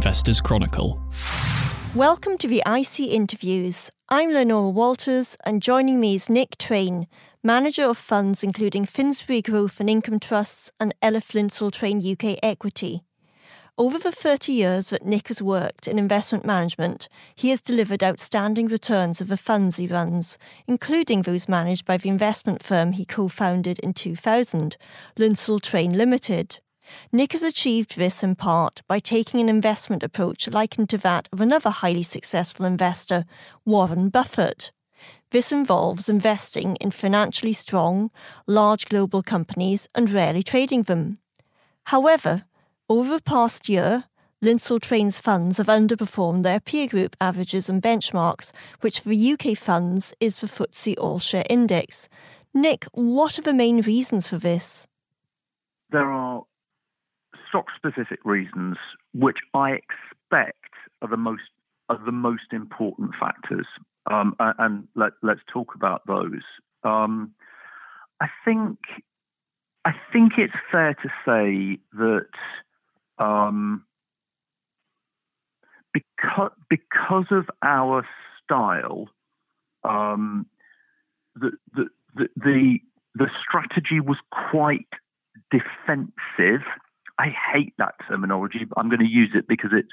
Investors Chronicle. Welcome to the IC Interviews. I'm Leonora Walters, and joining me is Nick Train, manager of funds including Finsbury Growth and Income Trusts and LF Lindsell Train UK Equity. Over the 30 years that Nick has worked in investment management, he has delivered outstanding returns of the funds he runs, including those managed by the investment firm he co founded in 2000, Lindsell Train Limited. Nick has achieved this in part by taking an investment approach likened to that of another highly successful investor, Warren Buffett. This involves investing in financially strong, large global companies and rarely trading them. However, over the past year, Lindsell Train's funds have underperformed their peer group averages and benchmarks, which for UK funds is the FTSE All Share Index. Nick, what are the main reasons for this? There are stock specific reasons, which I expect are the most are the most important factors. Um, and let, us talk about those. Um, I think I think it's fair to say that um, because because of our style, um, the, the the the the strategy was quite defensive I hate that terminology, but I'm going to use it because it's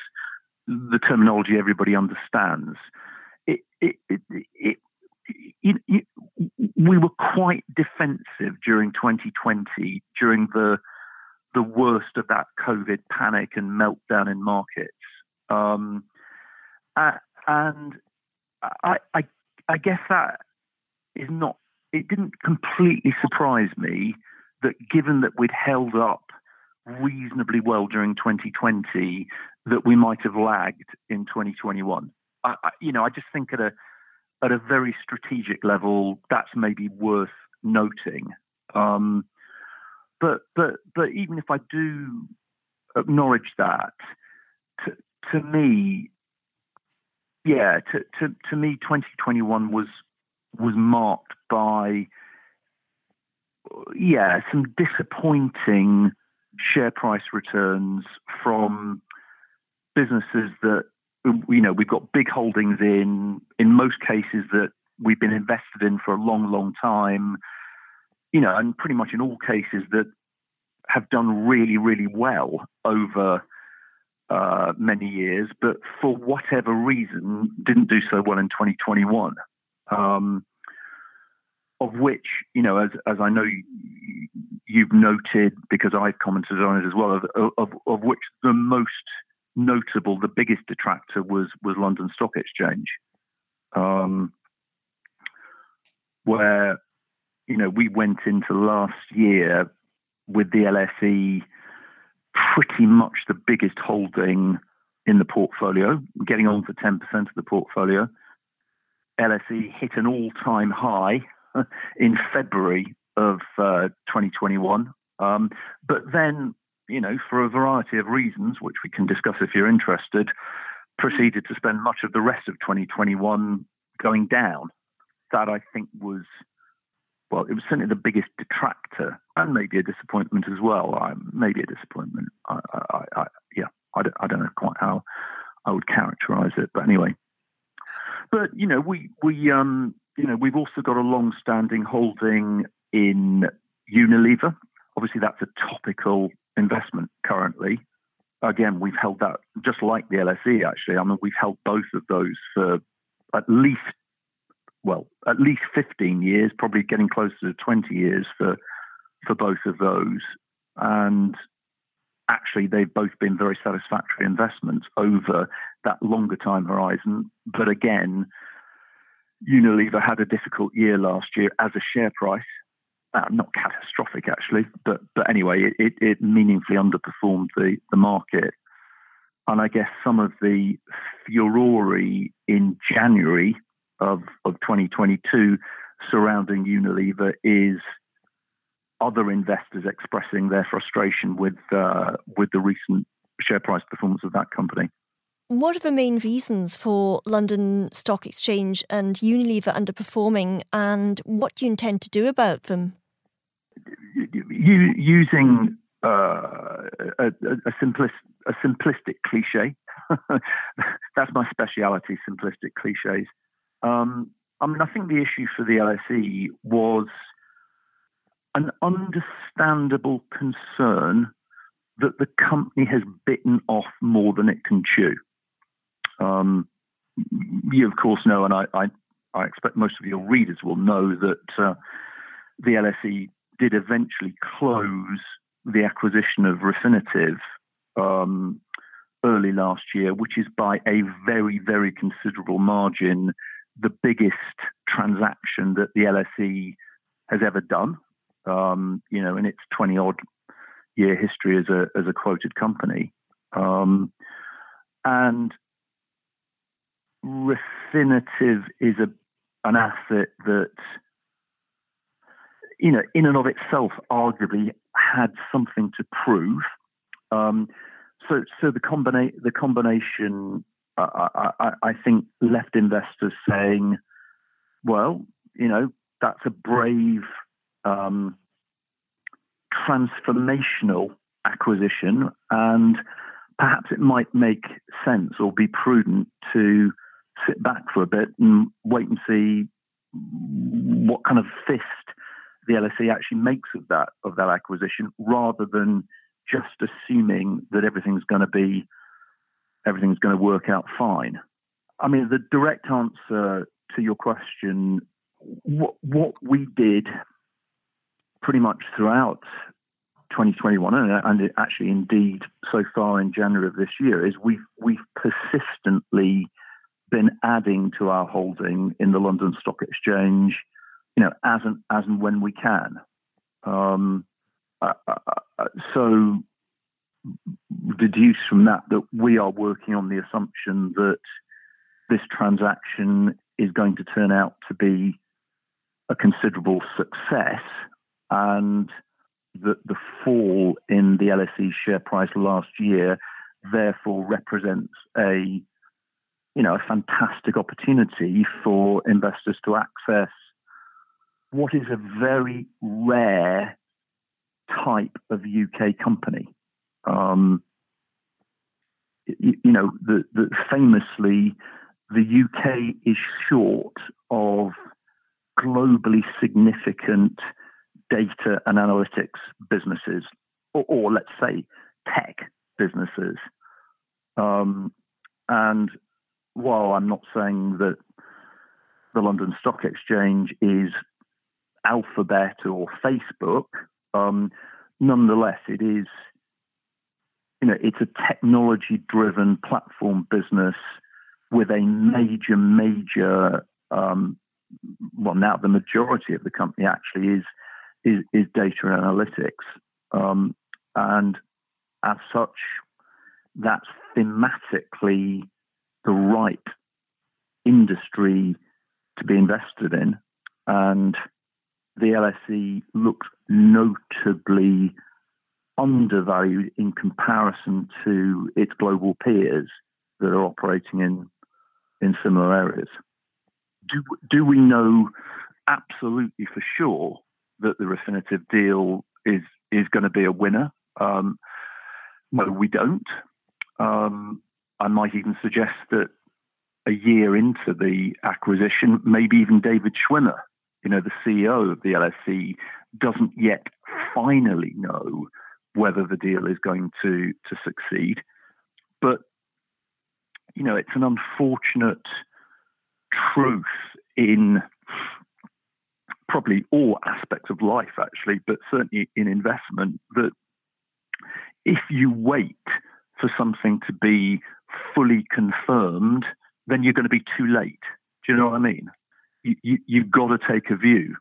the terminology everybody understands. It, it, it, it, we were quite defensive during 2020, during the the worst of that COVID panic and meltdown in markets. Um, and I, I, I guess that is not. It didn't completely surprise me that, given that we'd held up reasonably well during 2020 that we might have lagged in 2021. I, I, you know, I just think at a at a very strategic level, that's maybe worth noting. Um, but but but even if I do acknowledge that, to, to me, yeah, to, to to me, 2021 was was marked by yeah some disappointing share price returns from businesses that you know we've got big holdings in in most cases that we've been invested in for a long long time you know and pretty much in all cases that have done really really well over uh, many years but for whatever reason didn't do so well in 2021 um, of which you know as as I know you've noted, because I've commented on it as well, of, of, of which the most notable, the biggest detractor was was London Stock Exchange, um, where you know we went into last year with the LSE pretty much the biggest holding in the portfolio, getting on for 10% of the portfolio. LSE hit an all-time high in February of uh, 2021. Um, but then, you know, for a variety of reasons, which we can discuss if you're interested, proceeded to spend much of the rest of 2021 going down. That I think was, well, it was certainly the biggest detractor and maybe a disappointment as well. I, maybe a disappointment. I, I, I, yeah, I don't, I don't know quite how I would characterize it, but anyway. But you know, we we um, you know, we've also got a long-standing holding in Unilever. Obviously, that's a topical investment currently. Again, we've held that just like the LSE, actually. I mean, we've held both of those for at least, well, at least 15 years, probably getting closer to 20 years for, for both of those. And actually, they've both been very satisfactory investments over that longer time horizon. But again, Unilever had a difficult year last year as a share price uh, not catastrophic actually, but but anyway, it, it meaningfully underperformed the the market. And I guess some of the furore in January of of 2022 surrounding Unilever is other investors expressing their frustration with uh, with the recent share price performance of that company. What are the main reasons for London Stock Exchange and Unilever underperforming, and what do you intend to do about them? using uh, a, a, a simplistic cliche, that's my speciality, simplistic cliches. Um, I mean, I think the issue for the LSE was an understandable concern that the company has bitten off more than it can chew. Um, you, of course, know, and I, I, I, expect most of your readers will know that uh, the LSE did eventually close the acquisition of Refinitiv um, early last year, which is by a very, very considerable margin the biggest transaction that the LSE has ever done. Um, you know, in its 20 odd year history as a as a quoted company, um, and Refinitiv is a an asset that you know, in and of itself, arguably had something to prove. Um, so, so the, combina- the combination, uh, I, I, think, left investors saying, well, you know, that's a brave, um, transformational acquisition, and perhaps it might make sense or be prudent to sit back for a bit and wait and see what kind of fist the LSE actually makes of that of that acquisition, rather than just assuming that everything's going to be everything's going to work out fine. I mean, the direct answer to your question, what what we did pretty much throughout 2021 and, actually indeed so far in January of this year is we've we've persistently been adding to our holding in the London Stock Exchange you know, as and as and when we can. Um, uh, uh, uh, so deduce from that that we are working on the assumption that this transaction is going to turn out to be a considerable success and that the fall in the LSE share price last year therefore represents a you know a fantastic opportunity for investors to access what is a very rare type of UK company. Um, you, you, know, the, the, famously, the UK is short of globally significant data and analytics businesses, or, or let's say tech businesses. Um, and while I'm not saying that the London Stock Exchange is Alphabet or Facebook, um, nonetheless, it is, you know, it's a technology-driven platform business with a major, major, um, well, now the majority of the company actually is is, is data analytics, um, and as such, that's thematically the right industry to be invested in, and the LSE looks notably undervalued in comparison to its global peers that are operating in in similar areas. Do do we know absolutely for sure that the Refinitiv deal is is going to be a winner? Um, no, we don't. Um, I might even suggest that a year into the acquisition, maybe even David Schwimmer you know, the CEO of the LSE doesn't yet finally know whether the deal is going to to succeed. But you know, it's an unfortunate truth in probably all aspects of life, actually, but certainly in investment, that if you wait for something to be fully confirmed, then you're going to be too late. Do you know what I mean? you, you've got to take a view.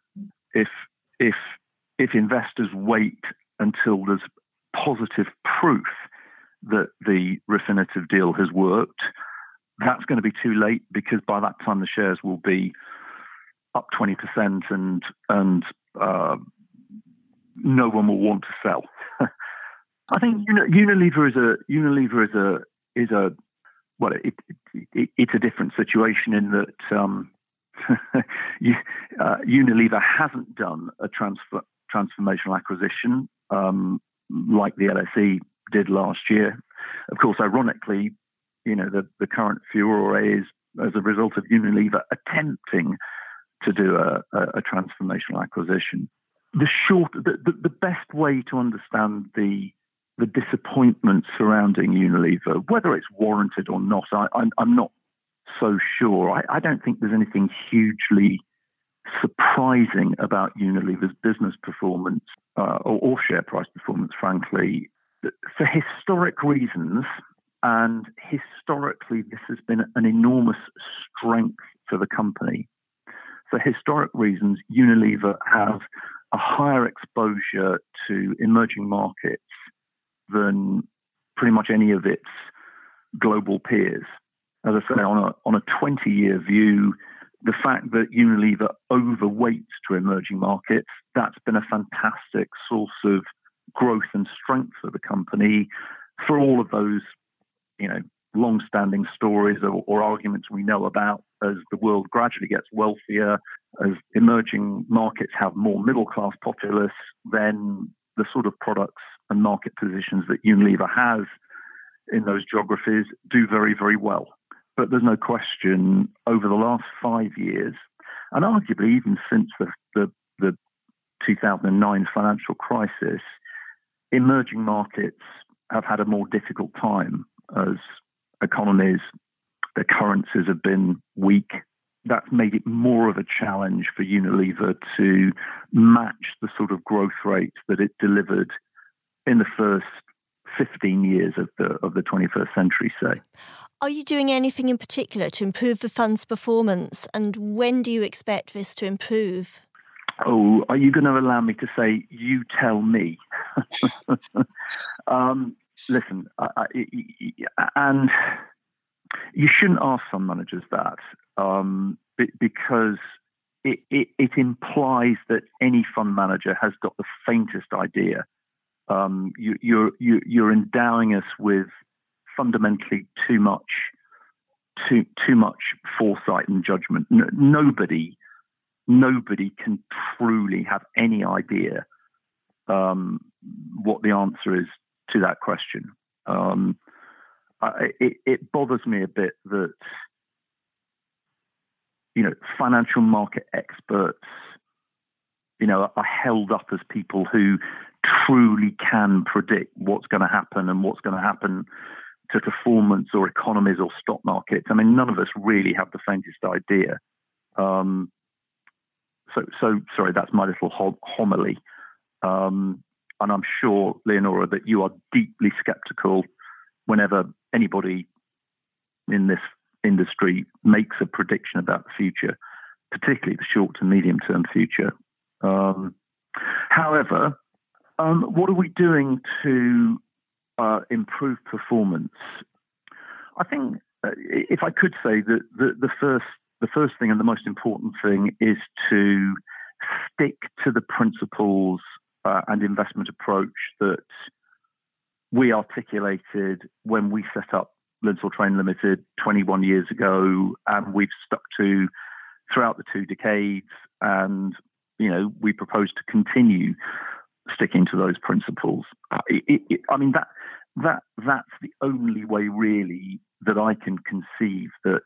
If if if investors wait until there's positive proof that the Refinitiv deal has worked, that's going to be too late because by that time the shares will be up 20% and and uh, no one will want to sell. I think Unilever is a Unilever is a is a well, it, it, it, it's a different situation in that um, uh, Unilever hasn't done a transfer, transformational acquisition um, like the LSE did last year. Of course, ironically, you know, the, the current furore is as a result of Unilever attempting to do a, a, a transformational acquisition. The short, the, the, the, best way to understand the the disappointment surrounding Unilever, whether it's warranted or not, I, am not so sure. I, I don't think there's anything hugely surprising about Unilever's business performance uh, or, or, share price performance, frankly. For historic reasons, and historically, this has been an enormous strength for the company. For historic reasons, Unilever has a higher exposure to emerging markets than pretty much any of its global peers. As I say, on a, on a 20 year view, the fact that Unilever overweights to emerging markets, that's been a fantastic source of growth and strength for the company for all of those, you know, long-standing stories or, or arguments we know about as the world gradually gets wealthier, as emerging markets have more middle-class populace, then the sort of products and market positions that Unilever has in those geographies do very, very well. But there's no question over the last five years, and arguably even since the, the, the 2009 financial crisis, emerging markets have had a more difficult time as economies, their currencies have been weak. That's made it more of a challenge for Unilever to match the sort of growth rates that it delivered in the first 15 years of the of the 21st century say. Are you doing anything in particular to improve the fund's performance? And when do you expect this to improve? Oh are you going to allow me to say you tell me. Um, listen I, I, and you shouldn't ask fund managers that um, because it, it, it implies that any fund manager has got the faintest idea um, you, are you're, you're endowing us with fundamentally too much too too much foresight and judgment. Nobody nobody can truly have any idea um, what the answer is to that question. Um, It, it, bothers me a bit that you know financial market experts you know are held up as people who truly can predict what's going to happen and what's going to happen to performance or economies or stock markets. I mean, none of us really have the faintest idea. Um, so, so sorry, that's my little homily. Um, and I'm sure, Leonora, that you are deeply skeptical whenever anybody in this industry makes a prediction about the future, particularly the short to medium term future. Um, however, um, what are we doing to uh, improve performance? I think, uh, if I could say that the, the first the first thing and the most important thing is to stick to the principles uh, and investment approach that we articulated when we set up Lindsell Train Limited 21 years ago, and we've stuck to throughout the two decades. And you know, we propose to continue sticking to those principles. Uh, it, it, I mean that that that's the only way really that I can conceive that.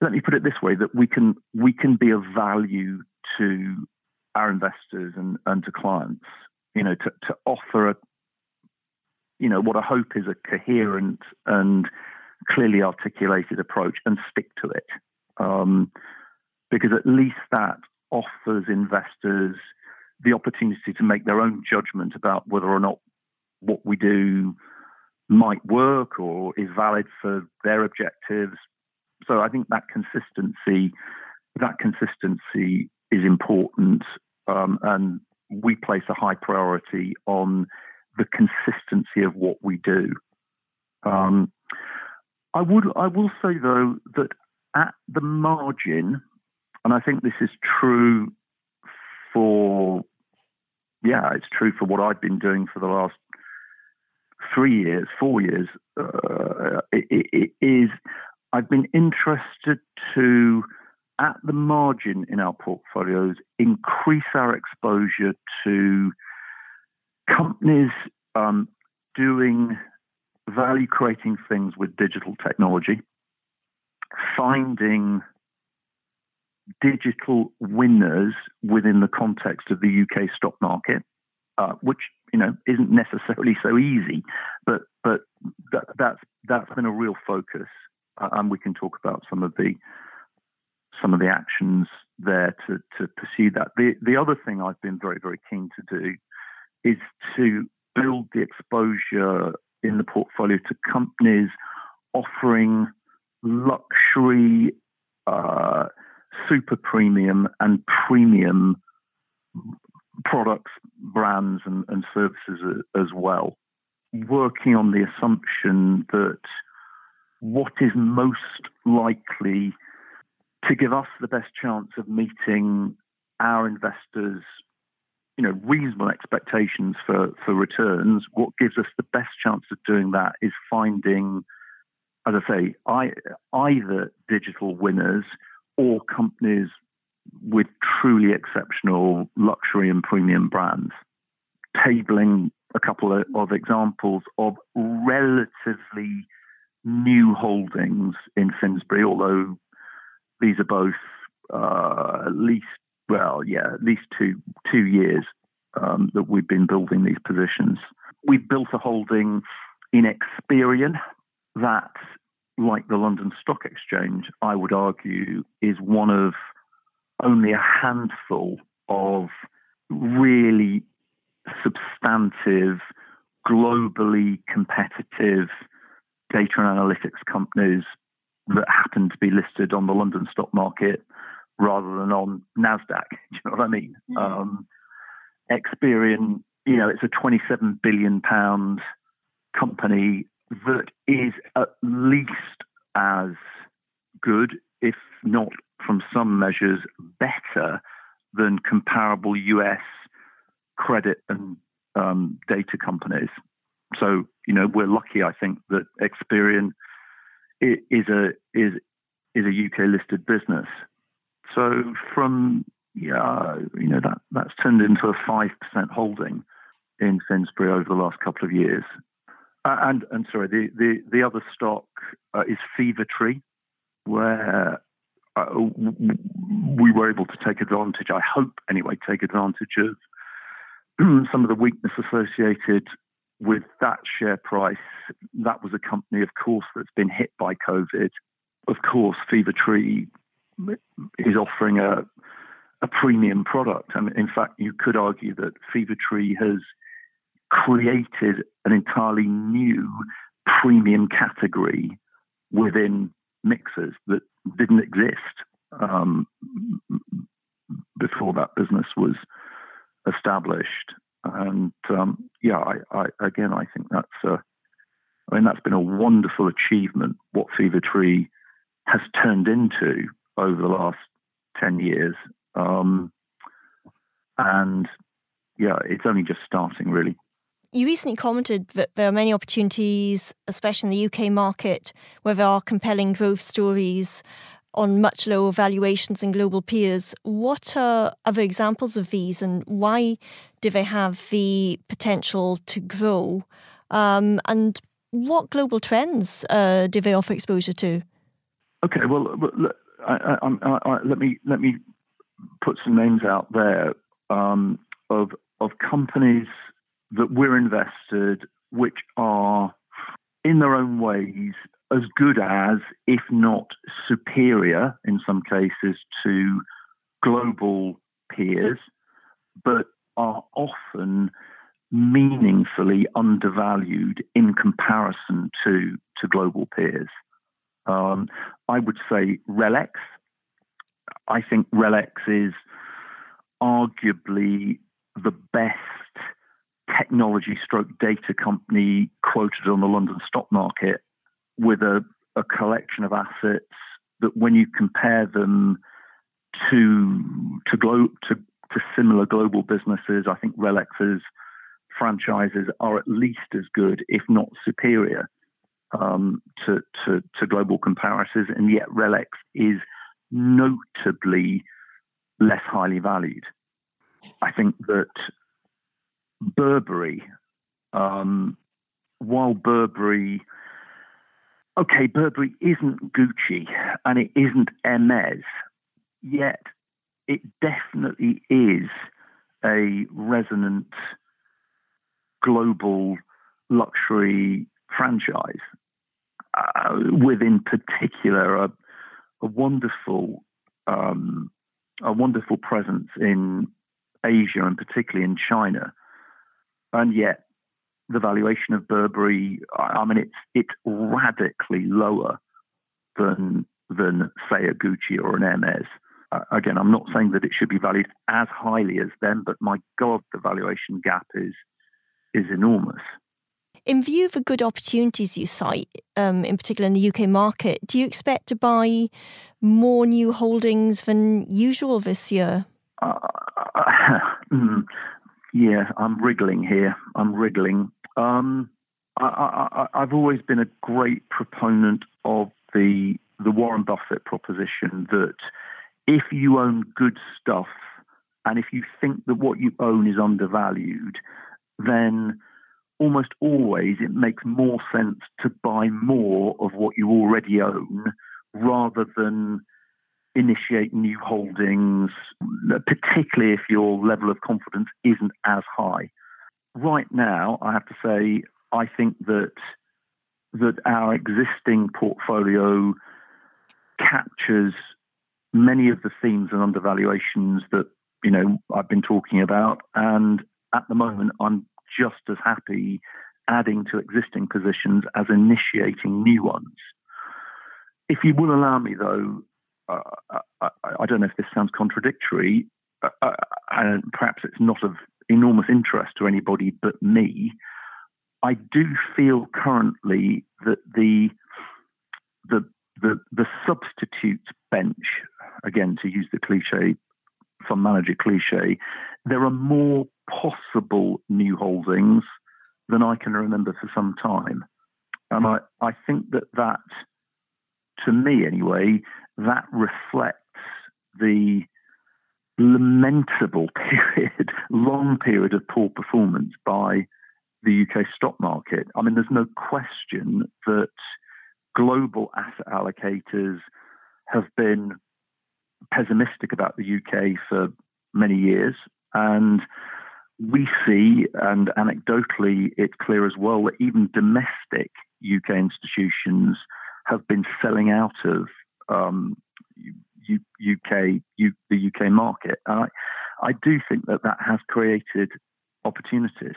Let me put it this way: that we can we can be of value to our investors and, and to clients. You know, to, to offer a you know what I hope is a coherent and clearly articulated approach and stick to it. Um, because at least that offers investors the opportunity to make their own judgment about whether or not what we do might work or is valid for their objectives. So I think that consistency, that consistency is important, um, and we place a high priority on the consistency of what we do. Um, I would, I will say though that at the margin, and I think this is true for, yeah, it's true for what I've been doing for the last three years, four years. Uh, it, it is, I've been interested to, at the margin in our portfolios, increase our exposure to companies um, doing value creating things with digital technology, finding digital winners within the context of the UK stock market, uh, which you know isn't necessarily so easy, but but that, that's that's been a real focus, uh, and we can talk about some of the some of the actions there to to pursue that. The the other thing I've been very very keen to do is to build the exposure in the portfolio to companies offering luxury, uh, super premium, and premium products, brands, and, and services as well. Working on the assumption that what is most likely to give us the best chance of meeting our investors you know reasonable expectations for for returns what gives us the best chance of doing that is finding as i say I, either digital winners or companies with truly exceptional luxury and premium brands. Tabling a couple of, of examples of relatively new holdings in Finsbury, although these are both uh, at least well, yeah, at least two two years um, that we've been building these positions. We've built a holding in Experian that, like the London Stock Exchange, I would argue is one of only a handful of really substantive, globally competitive data and analytics companies that happen to be listed on the London stock market rather than on NASDAQ. Do you know what I mean? Mm. Um, Experian, you know, it's a 27 billion pound company that is at least as good, if not from some measures better than comparable US credit and um, data companies. So, you know, we're lucky, I think, that Experian is a is is a UK listed business. So from yeah, you know that that's turned into a five percent holding in Finsbury over the last couple of years. Uh, and and sorry, the the the other stock uh, is Fever Tree, where uh, we were able to take advantage. I hope anyway, take advantage of some of the weakness associated with that share price. That was a company, of course, that's been hit by COVID. Of course, Fever Tree is offering a a premium product. Mean, in fact, you could argue that Fever Tree has created an entirely new premium category within mixers that didn't exist um, before that business was established. And um, yeah, I, I, again, I think that's a, I mean, that's been a wonderful achievement. What Fever Tree has turned into over the last ten years, um, and yeah, it's only just starting, really. You recently commented that there are many opportunities, especially in the UK market, where there are compelling growth stories on much lower valuations than global peers. What are other examples of these, and why do they have the potential to grow? Um, and what global trends uh, do they offer exposure to? Okay, well, I, I, I, let me let me put some names out there um, of of companies that we're invested, which are in their own ways as good as, if not superior, in some cases, to global peers, but are often meaningfully undervalued in comparison to to global peers. Um, I would say RELX I think RELX is arguably the best technology stroke data company quoted on the London stock market with a, a collection of assets that when you compare them to to, glo- to to similar global businesses, I think RELX's franchises are at least as good, if not superior, um, to, to, to global comparisons, and yet RELX is notably less highly valued. I think that Burberry, um, while Burberry, okay, Burberry isn't Gucci and it isn't Hermes, yet it definitely is a resonant global luxury franchise uh, with, in particular, a, a wonderful um, a wonderful presence in Asia and particularly in China, and yet the valuation of Burberry, I mean, it's it's radically lower than than say a Gucci or an Hermes. Uh, again, I'm not saying that it should be valued as highly as them, but my God, the valuation gap is is enormous. In view of the good opportunities you cite, um, in particular in the UK market, do you expect to buy more new holdings than usual this year? Uh, mm, yeah, I'm wriggling here. I'm wriggling. Um, I, have always been a great proponent of the the Warren Buffett proposition that if you own good stuff and if you think that what you own is undervalued, then almost always it makes more sense to buy more of what you already own rather than initiate new holdings, particularly if your level of confidence isn't as high. Right now, I have to say, I think that that our existing portfolio captures many of the themes and undervaluations that you know I've been talking about, and at the moment, I'm just as happy adding to existing positions as initiating new ones. If you will allow me, though, uh, I, I, don't know if this sounds contradictory, uh, uh, and perhaps it's not of enormous interest to anybody but me. I do feel currently that the the the, the substitute bench, again to use the cliche, fund manager cliche, there are more possible new holdings than I can remember for some time. And I, I think that that, to me anyway, that reflects the lamentable long period of poor performance by the UK stock market. I mean, there's no question that global asset allocators have been pessimistic about the UK for many years. And we see, and anecdotally, it's clear as well that even domestic UK institutions have been selling out of um, UK U- the UK market. And I, I do think that that has created opportunities.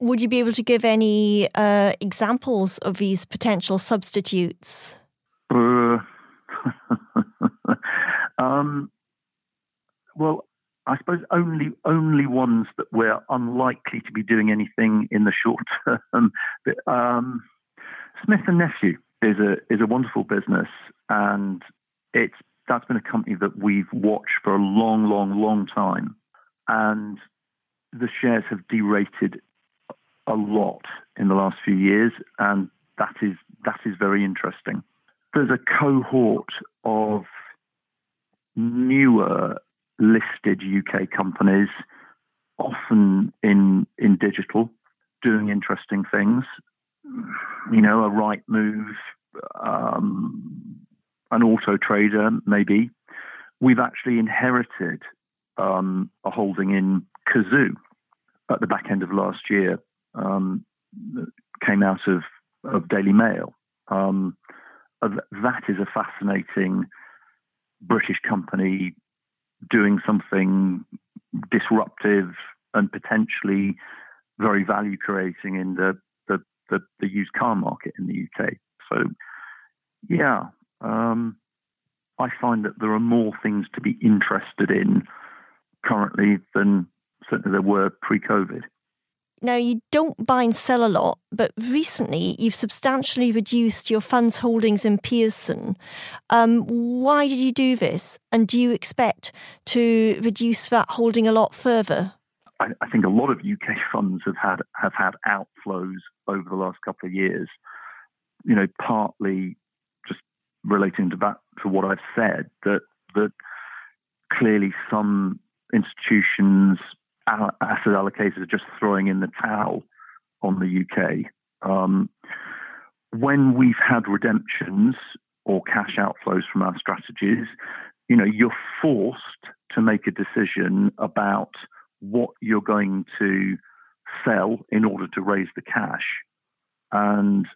Would you be able to give any uh, examples of these potential substitutes? Uh, um, well, I suppose only only ones that we're unlikely to be doing anything in the short term. But, um, Smith and Nephew is a is a wonderful business, and it's that's been a company that we've watched for a long, long, long time, and the shares have derated a lot in the last few years, and that is that is very interesting. There's a cohort of newer listed UK companies, often in in digital, doing interesting things. You know, a Rightmove, um, an auto trader, maybe. We've actually inherited um, a holding in Cazoo at the back end of last year. Um, came out of, of Daily Mail. Um, that is a fascinating British company doing something disruptive and potentially very value creating in the, the, the, the, used car market in the UK. So, yeah, um, I find that there are more things to be interested in currently than certainly there were pre COVID. Now, you don't buy and sell a lot, but recently you've substantially reduced your fund's holdings in Pearson. Um, why did you do this? And do you expect to reduce that holding a lot further? I, I think a lot of UK funds have had have had outflows over the last couple of years. You know, partly just relating to that to what I've said that that clearly some institutions asset allocators are just throwing in the towel on the UK. Um, when we've had redemptions or cash outflows from our strategies, you know, you're forced to make a decision about what you're going to sell in order to raise the cash. And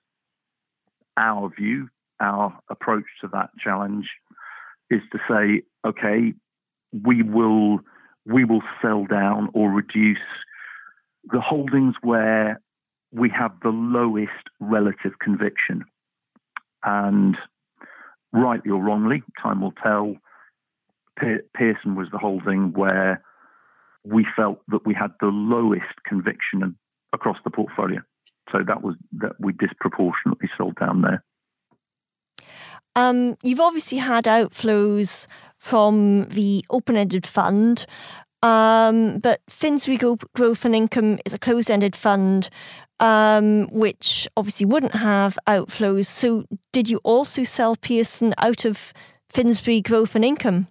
our view, our approach to that challenge is to say, okay, we will we will sell down or reduce the holdings where we have the lowest relative conviction. And rightly or wrongly, time will tell. Pearson was the holding where we felt that we had the lowest conviction across the portfolio. So that was that we disproportionately sold down there. Um, you've obviously had outflows from the open-ended fund, um, but Finsbury Growth and Income is a closed-ended fund, um, which obviously wouldn't have outflows. So, did you also sell Pearson out of Finsbury Growth and Income?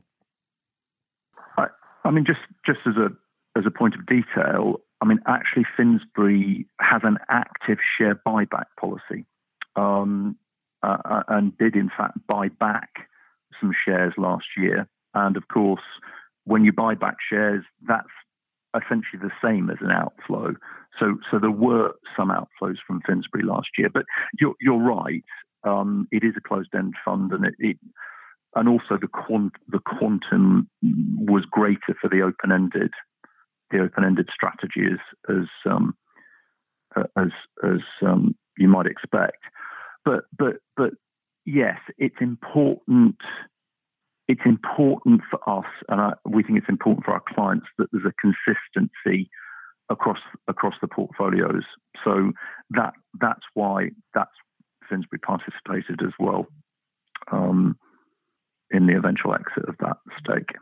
I, I mean, just just as a as a point of detail, I mean, actually, Finsbury has an active share buyback policy, um, uh, uh, and did in fact buy back some shares last year. And of course, when you buy back shares, that's essentially the same as an outflow. So, so there were some outflows from Finsbury last year. But you're, you're right. Um, it is a closed-end fund, and it, it and also the quant, the quantum was greater for the open-ended the open-ended strategy as as um, as as um, you might expect. But but but yes, it's important. It's important for us, and I, we think it's important for our clients that there's a consistency across across the portfolios. So that that's why that's Finsbury participated as well um, in the eventual exit of that stake.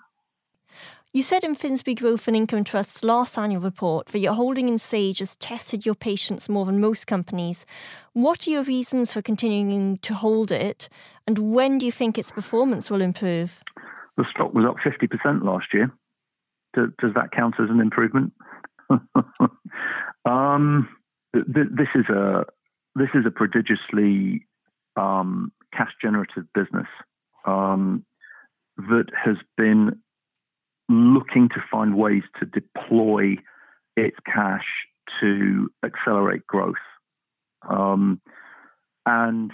You said in Finsbury Growth and Income Trust's last annual report that your holding in Sage has tested your patience more than most companies. What are your reasons for continuing to hold it, and when do you think its performance will improve? The stock was up 50% last year. Does, that count as an improvement? um, th- this is a this is a prodigiously um, cash generative business um, that has been looking to find ways to deploy its cash to accelerate growth. Um, and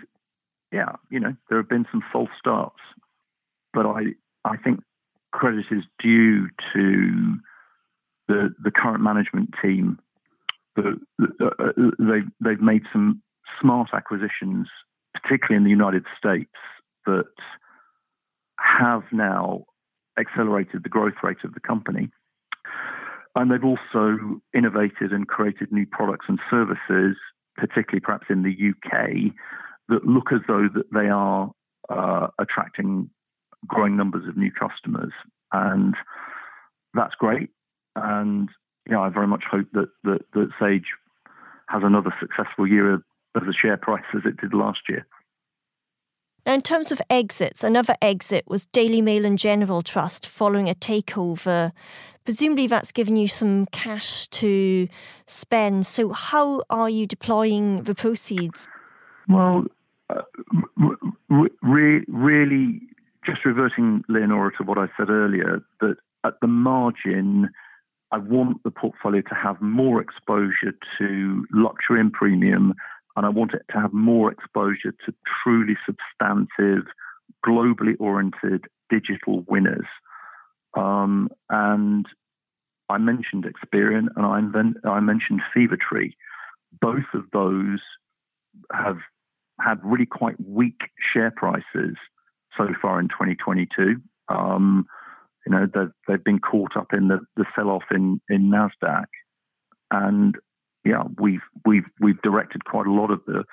yeah, you know, there have been some false starts, but I I think credit is due to the the current management team. The, uh, uh, they've they've made some smart acquisitions, particularly in the United States, that have now accelerated the growth rate of the company. And they've also innovated and created new products and services, particularly perhaps in the UK, that look as though that they are uh, attracting growing numbers of new customers. And that's great. And you know, I very much hope that, that, that Sage has another successful year of, of the share price as it did last year. Now, in terms of exits, another exit was Daily Mail and General Trust following a takeover. Presumably, that's given you some cash to spend. So, how are you deploying the proceeds? Well, uh, re- really, just reverting, Leonora, to what I said earlier, that at the margin, I want the portfolio to have more exposure to luxury and premium and I want it to have more exposure to truly substantive, globally oriented digital winners. Um, and I mentioned Experian and I, invent, I mentioned Fevertree. Both of those have had really quite weak share prices so far in 2022. Um, you know, they've, they've been caught up in the, the sell off in, in NASDAQ. And yeah, we've we've we've directed quite a lot of the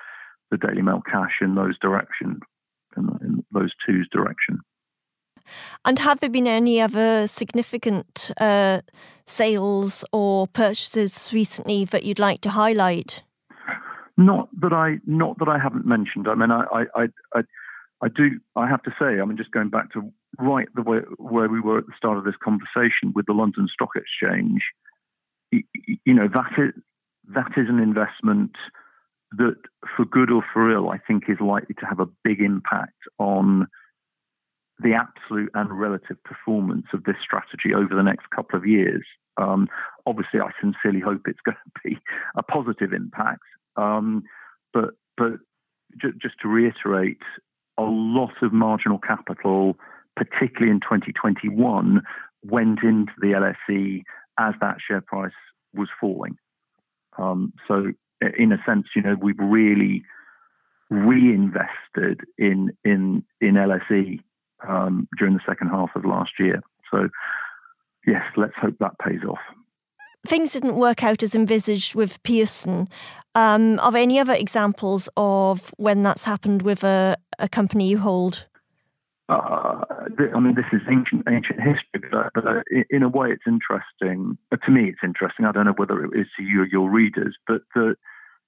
the Daily Mail cash in those direction, in, in those two's direction. And have there been any other significant uh, sales or purchases recently that you'd like to highlight? Not that I not that I haven't mentioned. I mean, I I I, I do. I have to say, I mean, just going back to right the way where we were at the start of this conversation with the London Stock Exchange. You, know that is that is an investment that, for good or for ill, I think is likely to have a big impact on the absolute and relative performance of this strategy over the next couple of years. Um, obviously, I sincerely hope it's going to be a positive impact. Um, but but j- just to reiterate, a lot of marginal capital, particularly in 2021, went into the LSE as that share price was falling. Um, so, in a sense, you know, we've really reinvested in in in LSE um, during the second half of last year. So, yes, let's hope that pays off. Things didn't work out as envisaged with Pearson. Um, are there any other examples of when that's happened with a, a company you hold? Uh, I mean, this is ancient ancient history, but, but uh, in a way, it's interesting. Uh, to me, it's interesting. I don't know whether it is to you or your readers, but the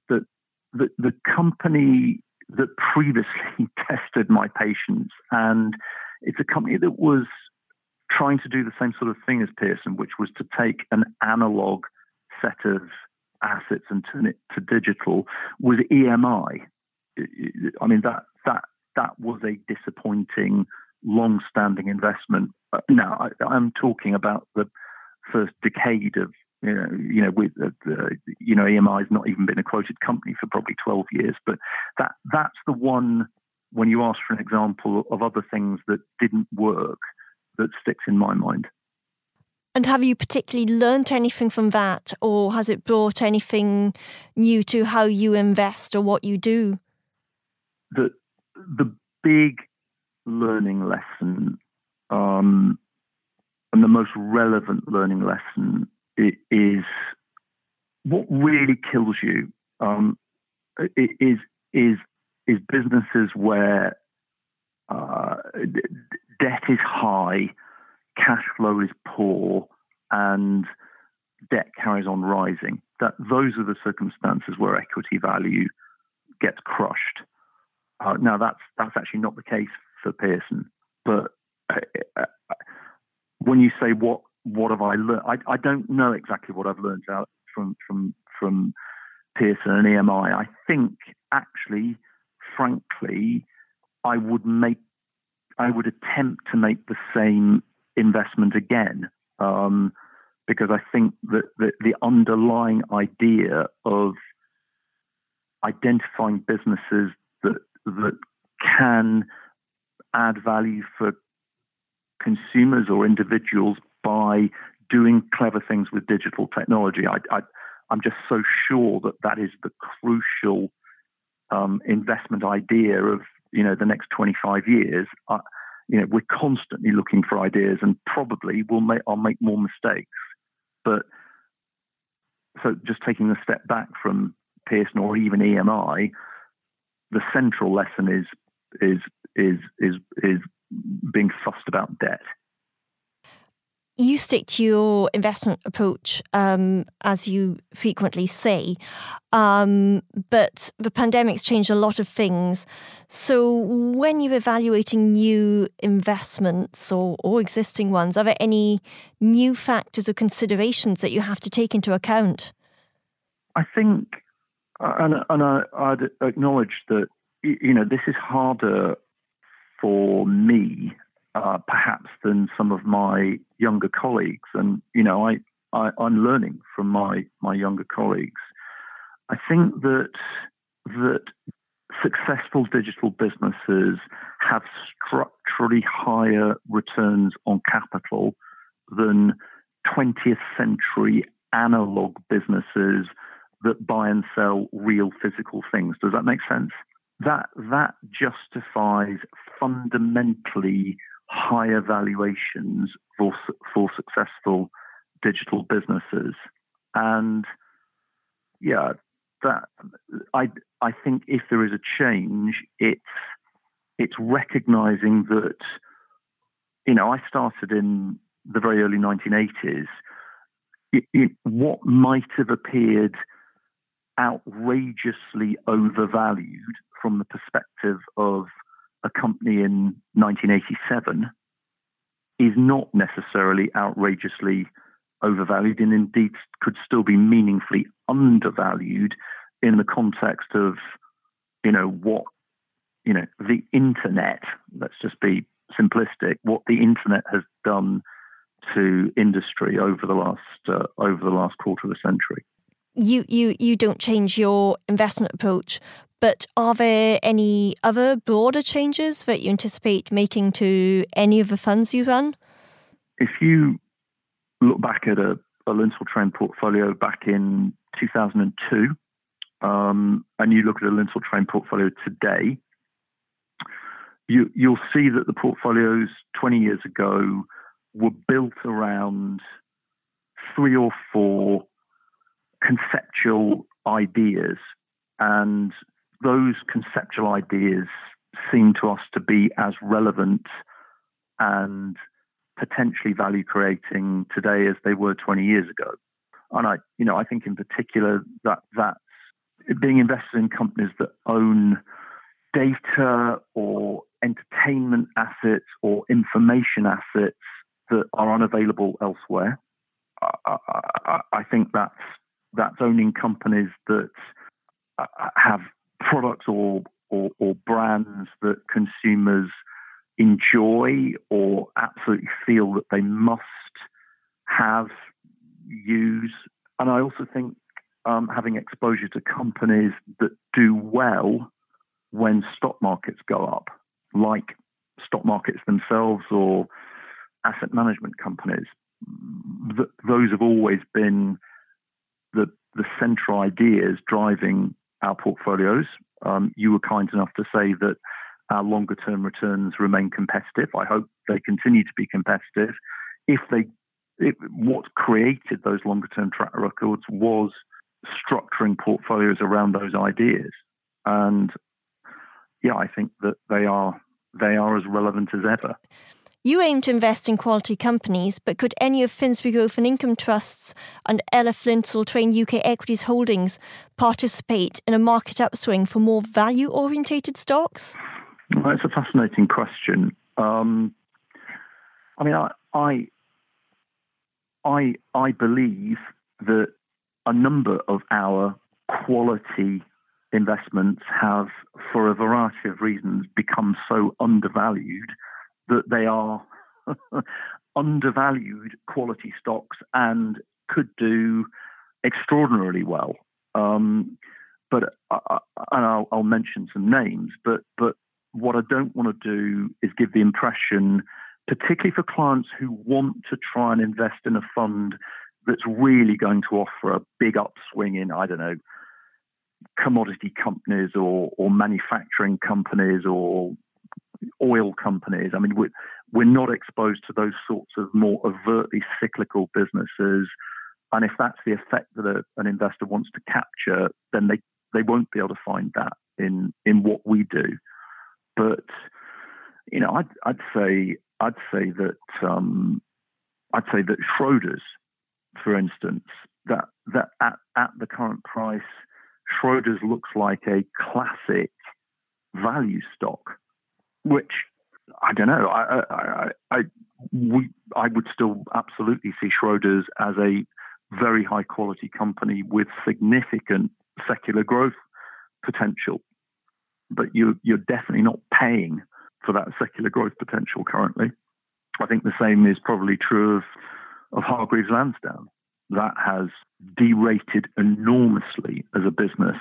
the the, the company that previously tested my patience, and it's a company that was trying to do the same sort of thing as Pearson, which was to take an analog set of assets and turn it to digital, with EMI. I mean that that that was a disappointing, long-standing investment. Now I, am talking about the first decade of you know, you know, with uh, the, you know, EMI has not even been a quoted company for probably 12 years. But that that's the one when you ask for an example of other things that didn't work that sticks in my mind. And have you particularly learnt anything from that, or has it brought anything new to how you invest or what you do? The the big learning lesson, um, and the most relevant learning lesson is what really kills you um, is is is businesses where uh, debt is high, cash flow is poor, and debt carries on rising. That those are the circumstances where equity value gets crushed. Uh, now that's that's actually not the case for Pearson, but uh, uh when you say what what have I learned? I, I don't know exactly what I've learned out from from from Pearson and EMI. I think actually, frankly, I would make I would attempt to make the same investment again um, because I think that the, the underlying idea of identifying businesses that that can add value for consumers or individuals by doing clever things with digital technology. I, I, I'm just so sure that that is the crucial um, investment idea of you know the next 25 years. Uh, you know, we're constantly looking for ideas, and probably we'll make I'll make more mistakes. But so just taking a step back from Pearson or even EMI, the central lesson is is is is is being fussed about debt you stick to your investment approach, um, as you frequently say, um, but the pandemic's changed a lot of things. So, when you're evaluating new investments or, or existing ones, are there any new factors or considerations that you have to take into account? I think, and, and I, I'd acknowledge that, you know, this is harder for me uh, perhaps than some of my younger colleagues. And you know, I, I am learning from my my younger colleagues. I think that that successful digital businesses have structurally higher returns on capital than 20th century analog businesses that buy and sell real physical things. Does that make sense? That that justifies fundamentally higher valuations for for successful digital businesses, and yeah, that I I think if there is a change, it's it's recognizing that you know I started in the very early 1980s. It, it, what might have appeared outrageously overvalued from the perspective of a company in 1987 is not necessarily outrageously overvalued and indeed could still be meaningfully undervalued in the context of, you know, what, you know, the internet, let's just be simplistic, what the internet has done to industry over the last uh, over the last quarter of a century. You you you don't change your investment approach, but are there any other broader changes that you anticipate making to any of the funds you run? If you look back at a, a Lindsell Train portfolio back in 2002, um, and you look at a Lindsell Train portfolio today, you, you'll see that the portfolios 20 years ago were built around three or four conceptual ideas. And those conceptual ideas seem to us to be as relevant and potentially value creating today as they were 20 years ago. And I, you know, I think in particular that that's being invested in companies that own data or entertainment assets or information assets that are unavailable elsewhere. I, I, I think that's that's owning companies that uh, have products or, or, or brands that consumers enjoy or absolutely feel that they must have, use. And I also think um, having exposure to companies that do well when stock markets go up, like stock markets themselves or asset management companies. Th- those have always been the, the central ideas driving our portfolios. Um, you were kind enough to say that our longer term returns remain competitive. I hope they continue to be competitive. If they, if, what created those longer term track records was structuring portfolios around those ideas. And yeah, I think that they are they are as relevant as ever. You aim to invest in quality companies, but could any of Finsbury Growth and Income Trusts and LF Lindsell Train UK Equities Holdings participate in a market upswing for more value orientated stocks? Well, a fascinating question. Um, I mean, I, I, I believe that a number of our quality investments have, for a variety of reasons, become so undervalued that they are undervalued quality stocks and could do extraordinarily well. Um, but uh, and I'll, I'll, mention some names. But but what I don't want to do is give the impression, particularly for clients who want to try and invest in a fund that's really going to offer a big upswing in I don't know commodity companies or or manufacturing companies or oil companies. I mean, we're, we're not exposed to those sorts of more overtly cyclical businesses. And if that's the effect that a, an investor wants to capture, then they, they won't be able to find that in, in what we do. But, you know, I'd, I'd say, I'd say that, um, I'd say that Schroders, for instance, that, that at, at the current price, Schroders looks like a classic value stock which I don't know. I, I, I, we, I would still absolutely see Schroders as a very high quality company with significant secular growth potential. But you, you're definitely not paying for that secular growth potential currently. I think the same is probably true of, of Hargreaves Lansdown. That has derated enormously as a business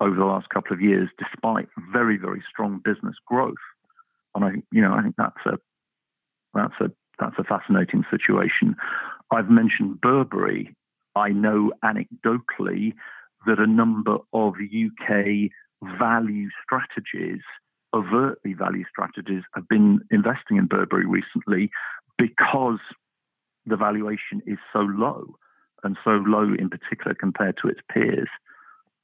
over the last couple of years, despite very, very strong business growth. And I, you know, I think that's a that's a that's a fascinating situation. I've mentioned Burberry. I know anecdotally that a number of UK value strategies, overtly value strategies, have been investing in Burberry recently because the valuation is so low and so low in particular compared to its peers.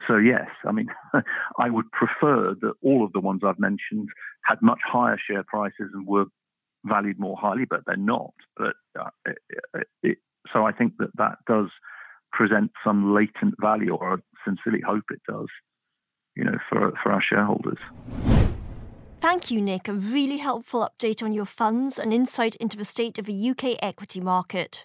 So, yes, I mean, I would prefer that all of the ones I've mentioned had much higher share prices and were valued more highly, but they're not. But uh, it, it, so I think that that does present some latent value, or I sincerely hope it does, you know, for, for our shareholders. Thank you, Nick. A really helpful update on your funds and insight into the state of the UK equity market.